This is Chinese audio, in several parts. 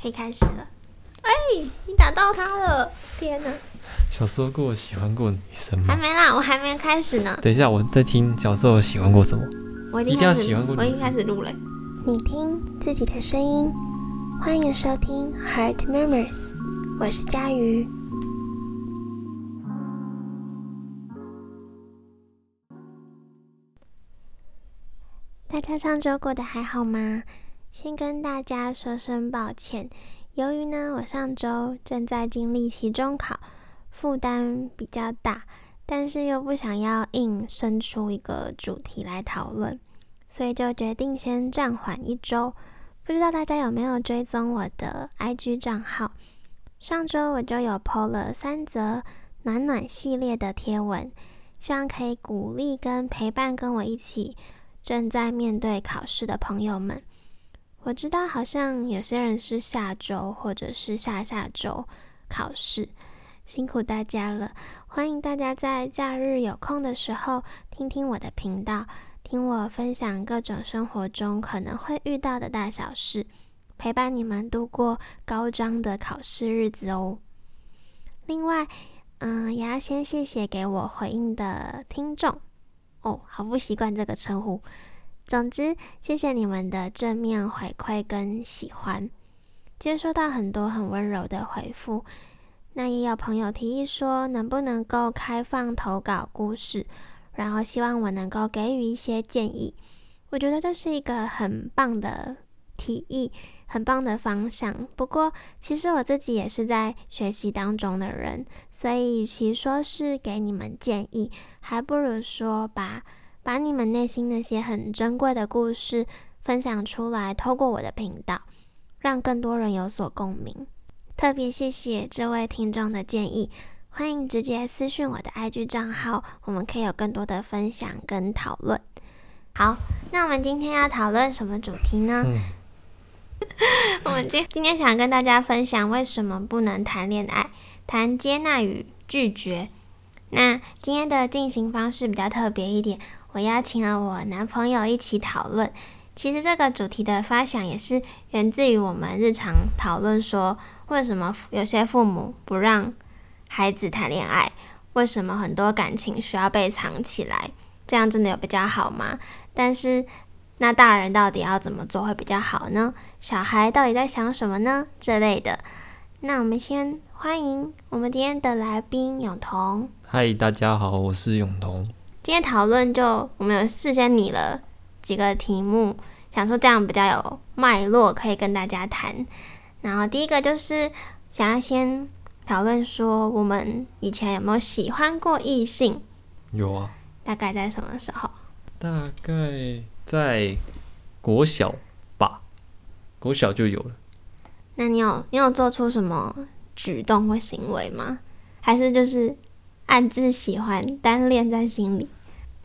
可以开始了。哎，你打到他了！天哪！小时候过喜欢过女生吗？还没啦，我还没开始呢。等一下，我在听小时候喜欢过什么。我一定要喜欢过我已经开始录了。你听自己的声音，欢迎收听 Heart Murmurs，我是佳瑜。大家上周过得还好吗？先跟大家说声抱歉，由于呢我上周正在经历期中考，负担比较大，但是又不想要硬生出一个主题来讨论，所以就决定先暂缓一周。不知道大家有没有追踪我的 IG 账号？上周我就有 PO 了三则暖暖系列的贴文，希望可以鼓励跟陪伴跟我一起正在面对考试的朋友们。我知道好像有些人是下周或者是下下周考试，辛苦大家了。欢迎大家在假日有空的时候听听我的频道，听我分享各种生活中可能会遇到的大小事，陪伴你们度过高张的考试日子哦。另外，嗯，也要先谢谢给我回应的听众哦，好不习惯这个称呼。总之，谢谢你们的正面回馈跟喜欢，接收到很多很温柔的回复。那也有朋友提议说，能不能够开放投稿故事，然后希望我能够给予一些建议。我觉得这是一个很棒的提议，很棒的方向。不过，其实我自己也是在学习当中的人，所以与其说是给你们建议，还不如说把。把你们内心那些很珍贵的故事分享出来，透过我的频道，让更多人有所共鸣。特别谢谢这位听众的建议，欢迎直接私讯我的 IG 账号，我们可以有更多的分享跟讨论。好，那我们今天要讨论什么主题呢？我们今今天想跟大家分享为什么不能谈恋爱，谈接纳与拒绝。那今天的进行方式比较特别一点。我邀请了我男朋友一起讨论。其实这个主题的发想也是源自于我们日常讨论，说为什么有些父母不让孩子谈恋爱？为什么很多感情需要被藏起来？这样真的有比较好吗？但是那大人到底要怎么做会比较好呢？小孩到底在想什么呢？这类的。那我们先欢迎我们今天的来宾永彤。嗨，大家好，我是永彤。今天讨论就我们有事先拟了几个题目，想说这样比较有脉络，可以跟大家谈。然后第一个就是想要先讨论说，我们以前有没有喜欢过异性？有啊。大概在什么时候？大概在国小吧，国小就有了。那你有你有做出什么举动或行为吗？还是就是暗自喜欢，单恋在心里？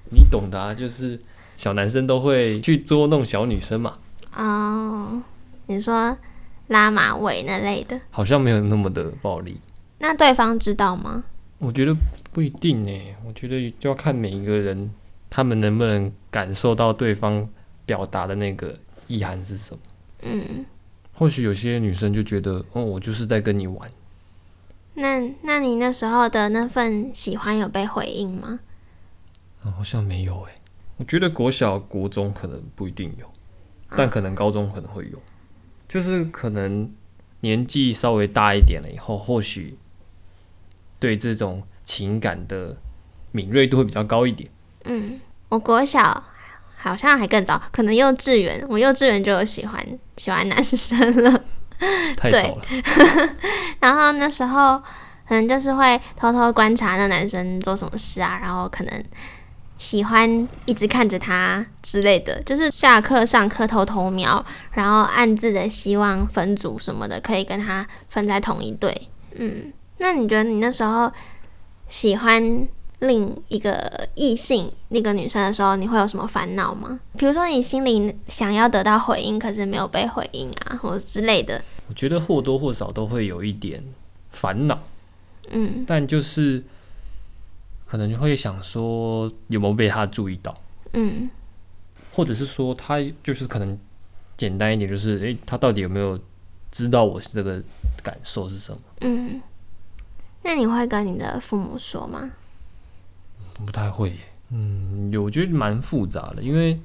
你懂的啊，就是小男生都会去捉弄小女生嘛。哦，你说拉马尾那类的，好像没有那么的暴力。那对方知道吗？我觉得不一定诶，我觉得就要看每一个人，他们能不能感受到对方表达的那个意涵是什么。嗯，或许有些女生就觉得，哦，我就是在跟你玩。那那你那时候的那份喜欢有被回应吗？好像没有诶，我觉得国小、国中可能不一定有，但可能高中可能会有，就是可能年纪稍微大一点了以后，或许对这种情感的敏锐度会比较高一点。嗯，我国小好像还更早，可能幼稚园，我幼稚园就有喜欢喜欢男生了，太早了。然后那时候可能就是会偷偷观察那男生做什么事啊，然后可能。喜欢一直看着他之类的，就是下课上课偷偷瞄，然后暗自的希望分组什么的，可以跟他分在同一队。嗯，那你觉得你那时候喜欢另一个异性、那个女生的时候，你会有什么烦恼吗？比如说你心里想要得到回应，可是没有被回应啊，或者之类的。我觉得或多或少都会有一点烦恼。嗯，但就是。可能就会想说有没有被他注意到，嗯，或者是说他就是可能简单一点，就是诶，他到底有没有知道我这个感受是什么。嗯，那你会跟你的父母说吗？不太会耶，嗯，我觉得蛮复杂的，因为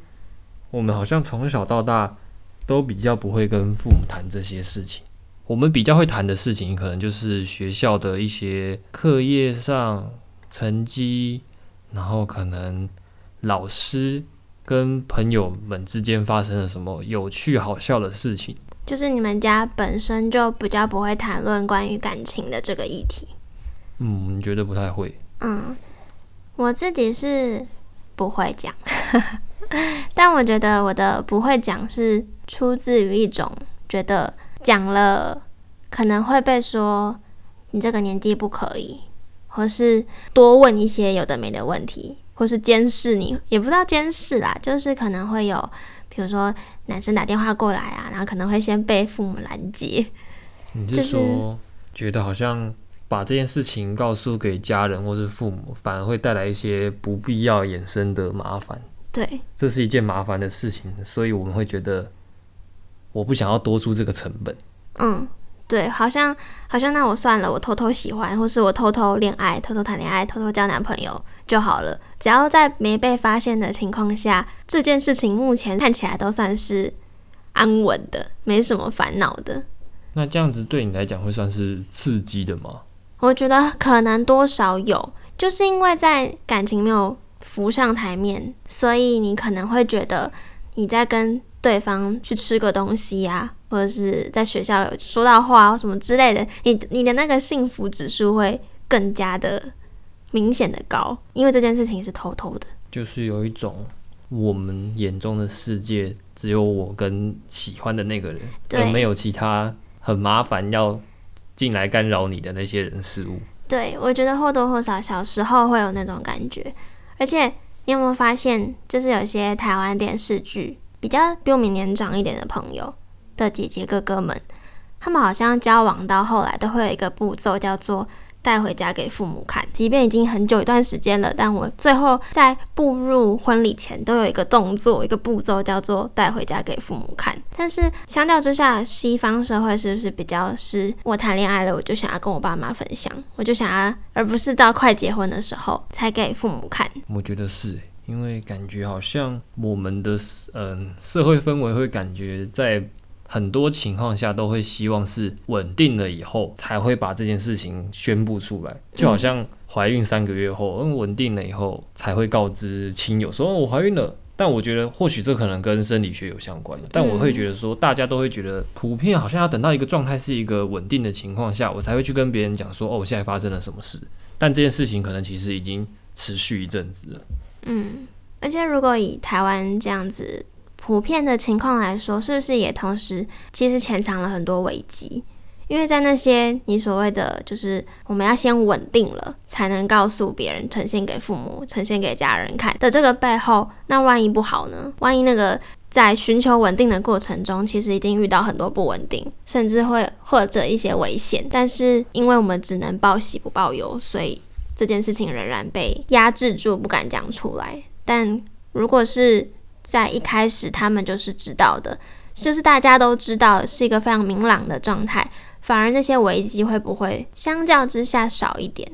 我们好像从小到大都比较不会跟父母谈这些事情。我们比较会谈的事情，可能就是学校的一些课业上成绩，然后可能老师跟朋友们之间发生了什么有趣好笑的事情。就是你们家本身就比较不会谈论关于感情的这个议题。嗯，你觉得不太会？嗯，我自己是不会讲，但我觉得我的不会讲是出自于一种觉得讲了可能会被说你这个年纪不可以，或是多问一些有的没的问题，或是监视你，也不知道监视啦，就是可能会有，比如说男生打电话过来啊，然后可能会先被父母拦截。你就说觉得好像把这件事情告诉给家人或是父母，反而会带来一些不必要衍生的麻烦？对，这是一件麻烦的事情，所以我们会觉得我不想要多出这个成本。嗯，对，好像好像那我算了，我偷偷喜欢，或是我偷偷恋爱、偷偷谈恋爱、偷偷交男朋友就好了。只要在没被发现的情况下，这件事情目前看起来都算是安稳的，没什么烦恼的。那这样子对你来讲会算是刺激的吗？我觉得可能多少有，就是因为在感情没有浮上台面，所以你可能会觉得你在跟对方去吃个东西呀、或者是在学校有说到话或什么之类的，你你的那个幸福指数会更加的明显的高，因为这件事情是偷偷的。就是有一种我们眼中的世界只有我跟喜欢的那个人，对而没有其他很麻烦要进来干扰你的那些人事物。对，我觉得或多或少小时候会有那种感觉，而且你有没有发现，就是有些台湾电视剧比较比我们年长一点的朋友的姐姐哥哥们，他们好像交往到后来都会有一个步骤叫做带回家给父母看，即便已经很久一段时间了，但我最后在步入婚礼前都有一个动作，一个步骤叫做带回家给父母看。但是相较之下，西方社会是不是比较是我谈恋爱了，我就想要跟我爸妈分享，我就想要，而不是到快结婚的时候才给父母看。我觉得是，因为感觉好像我们的嗯、社会氛围会感觉在很多情况下都会希望是稳定了以后才会把这件事情宣布出来，就好像怀孕三个月后，嗯，稳定了以后才会告知亲友说、哦、我怀孕了。但我觉得或许这可能跟生理学有相关的，但我会觉得说大家都会觉得普遍好像要等到一个状态是一个稳定的情况下，我才会去跟别人讲说哦，我现在发生了什么事。但这件事情可能其实已经持续一阵子了。嗯，而且如果以台湾这样子普遍的情况来说，是不是也同时其实潜藏了很多危机？因为在那些你所谓的就是我们要先稳定了，才能告诉别人、呈现给父母、呈现给家人看的这个背后，那万一不好呢？万一那个在寻求稳定的过程中，其实已经遇到很多不稳定，甚至会或者一些危险，但是因为我们只能报喜不报忧，所以这件事情仍然被压制住，不敢讲出来。但如果是在一开始他们就是知道的，就是大家都知道是一个非常明朗的状态，反而那些危机会不会相较之下少一点？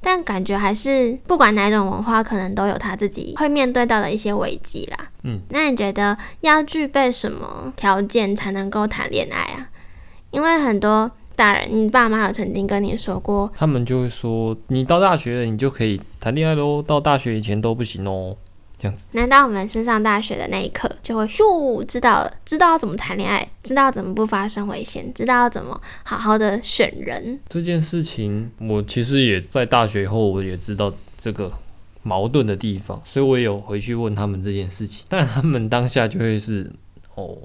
但感觉还是不管哪种文化，可能都有他自己会面对到的一些危机啦。嗯，那你觉得要具备什么条件才能够谈恋爱啊？因为很多大人，你爸妈有曾经跟你说过，他们就会说，你到大学了，你就可以谈恋爱喽，到大学以前都不行哦，这样子。难道我们升上大学的那一刻就会咻知道了，知道怎么谈恋爱，知道怎么不发生危险，知道要怎么好好的选人？这件事情，我其实也在大学以后，我也知道这个矛盾的地方，所以我也有回去问他们这件事情，但他们当下就会是哦，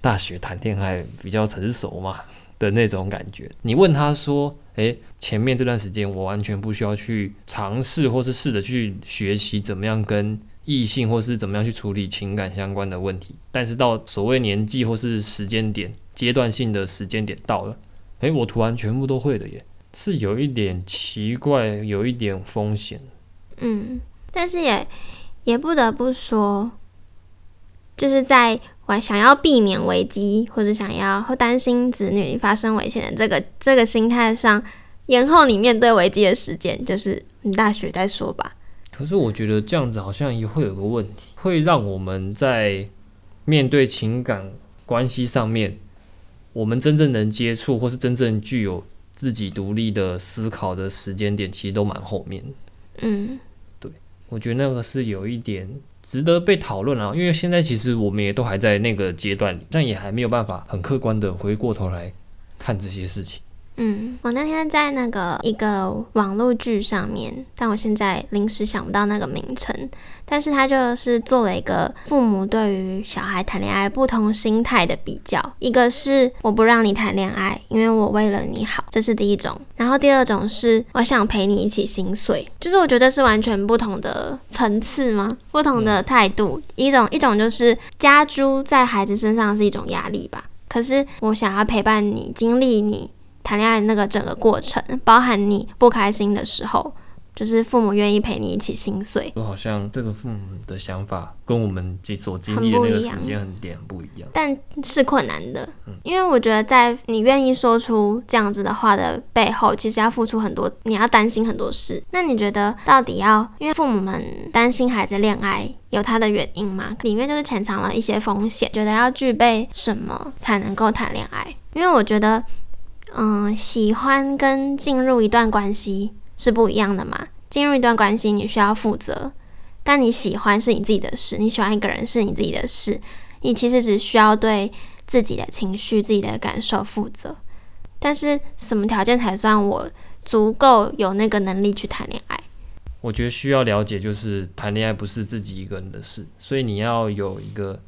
大学谈恋爱比较成熟嘛的那种感觉。你问他说，诶，前面这段时间我完全不需要去尝试，或是试着去学习怎么样跟异性，或是怎么样去处理情感相关的问题，但是到所谓年纪或是时间点阶段性的时间点到了，诶，我突然全部都会了耶，是有一点奇怪，有一点风险。嗯，但是也也不得不说，就是在我想要避免危机，或者想要或担心子女发生危险的这个这个心态上，延后你面对危机的时间，就是你大学再说吧。可是我觉得这样子好像也会有个问题，会让我们在面对情感关系上面，我们真正能接触或是真正具有自己独立的思考的时间点，其实都蛮后面。嗯，对我觉得那个是有一点值得被讨论啊，因为现在其实我们也都还在那个阶段里，但也还没有办法很客观的回过头来看这些事情。嗯，我那天在那个一个网络剧上面，但我现在临时想不到那个名称，但是他就是做了一个父母对于小孩谈恋爱不同心态的比较，一个是我不让你谈恋爱，因为我为了你好，这是第一种，然后第二种是我想陪你一起心碎，就是我觉得是完全不同的层次吗？不同的态度，一种一种就是加诸在孩子身上是一种压力吧，可是我想要陪伴你，经历你。谈恋爱那个整个过程，包含你不开心的时候，就是父母愿意陪你一起心碎。我好像这个父母的想法跟我们所经历的那个时间很点不一样，但是困难的。因为我觉得在你愿意说出这样子的话的背后，其实要付出很多，你要担心很多事。那你觉得到底要因为父母们担心孩子恋爱有他的原因吗？里面就是潜藏了一些风险，觉得要具备什么才能够谈恋爱？因为我觉得。嗯，喜欢跟进入一段关系是不一样的嘛？进入一段关系，你需要负责，但你喜欢是你自己的事，你喜欢一个人是你自己的事，你其实只需要对自己的情绪、自己的感受负责。但是，什么条件才算我足够有那个能力去谈恋爱？我觉得需要了解，就是谈恋爱不是自己一个人的事，所以你要有一个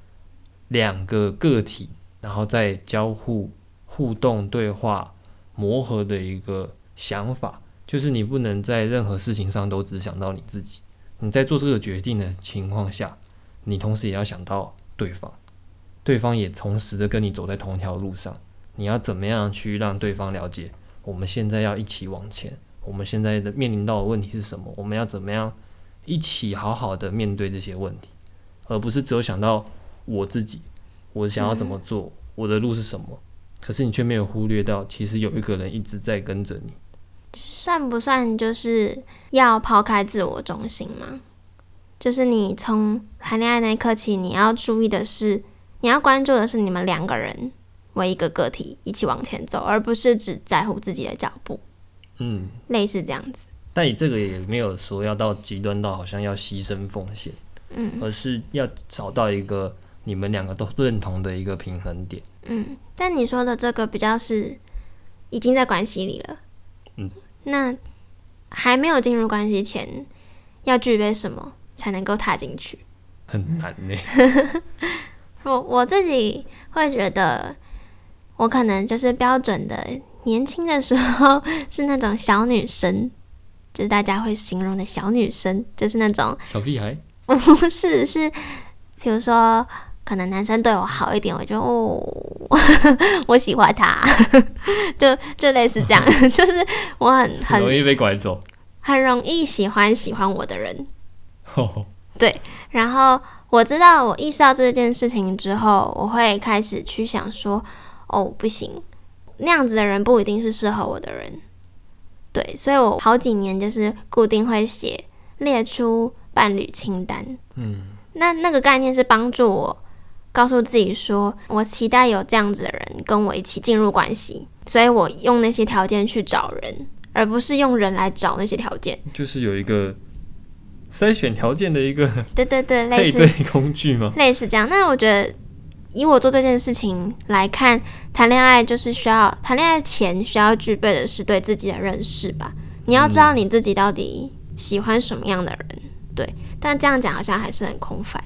两个个体，然后再交互。互动、对话、磨合的一个想法，就是你不能在任何事情上都只想到你自己。你在做这个决定的情况下，你同时也要想到对方，对方也同时的跟你走在同一条路上。你要怎么样去让对方了解，我们现在要一起往前，我们现在的面临到的问题是什么？我们要怎么样一起好好的面对这些问题，而不是只有想到我自己，我想要怎么做，我的路是什么？可是你却没有忽略到，其实有一个人一直在跟着你。算不算就是要抛开自我中心吗？就是你从谈恋爱那一刻起，你要注意的是，你要关注的是你们两个人为一个个体一起往前走，而不是只在乎自己的脚步。嗯，类似这样子。但你这个也没有说要到极端到好像要牺牲奉献，嗯，而是要找到一个你们两个都认同的一个平衡点。嗯，但你说的这个比较是已经在关系里了，嗯，那还没有进入关系前，要具备什么才能够踏进去？很难呢。我我自己会觉得，我可能就是标准的年轻的时候是那种小女生，就是大家会形容的小女生，就是那种小屁孩，不是是，比如说。可能男生对我好一点，我就哦，我喜欢他，就就类似这样，就是我很很容易被拐走，很容易喜欢喜欢我的人。对，然后我知道我意识到这件事情之后，我会开始去想说，哦，不行，那样子的人不一定是适合我的人。对，所以我好几年就是固定会写列出伴侣清单。嗯，那那个概念是帮助我。告诉自己说，我期待有这样子的人跟我一起进入关系，所以我用那些条件去找人，而不是用人来找那些条件。就是有一个筛选条件的一个，对对对，类对工具吗？类似这样。那我觉得，以我做这件事情来看，谈恋爱就是需要谈恋爱前需要具备的是对自己的认识吧。你要知道你自己到底喜欢什么样的人，对。但这样讲好像还是很空泛。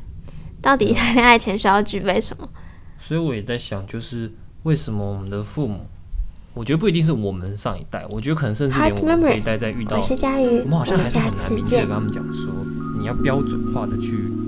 到底谈恋爱前需要具备什么？所以我也在想，就是为什么我们的父母，我觉得不一定是我们上一代，我觉得可能甚至连我们这一代在遇到，我是佳瑜，我们好像还是很难明确跟他们讲说，你要标准化的去面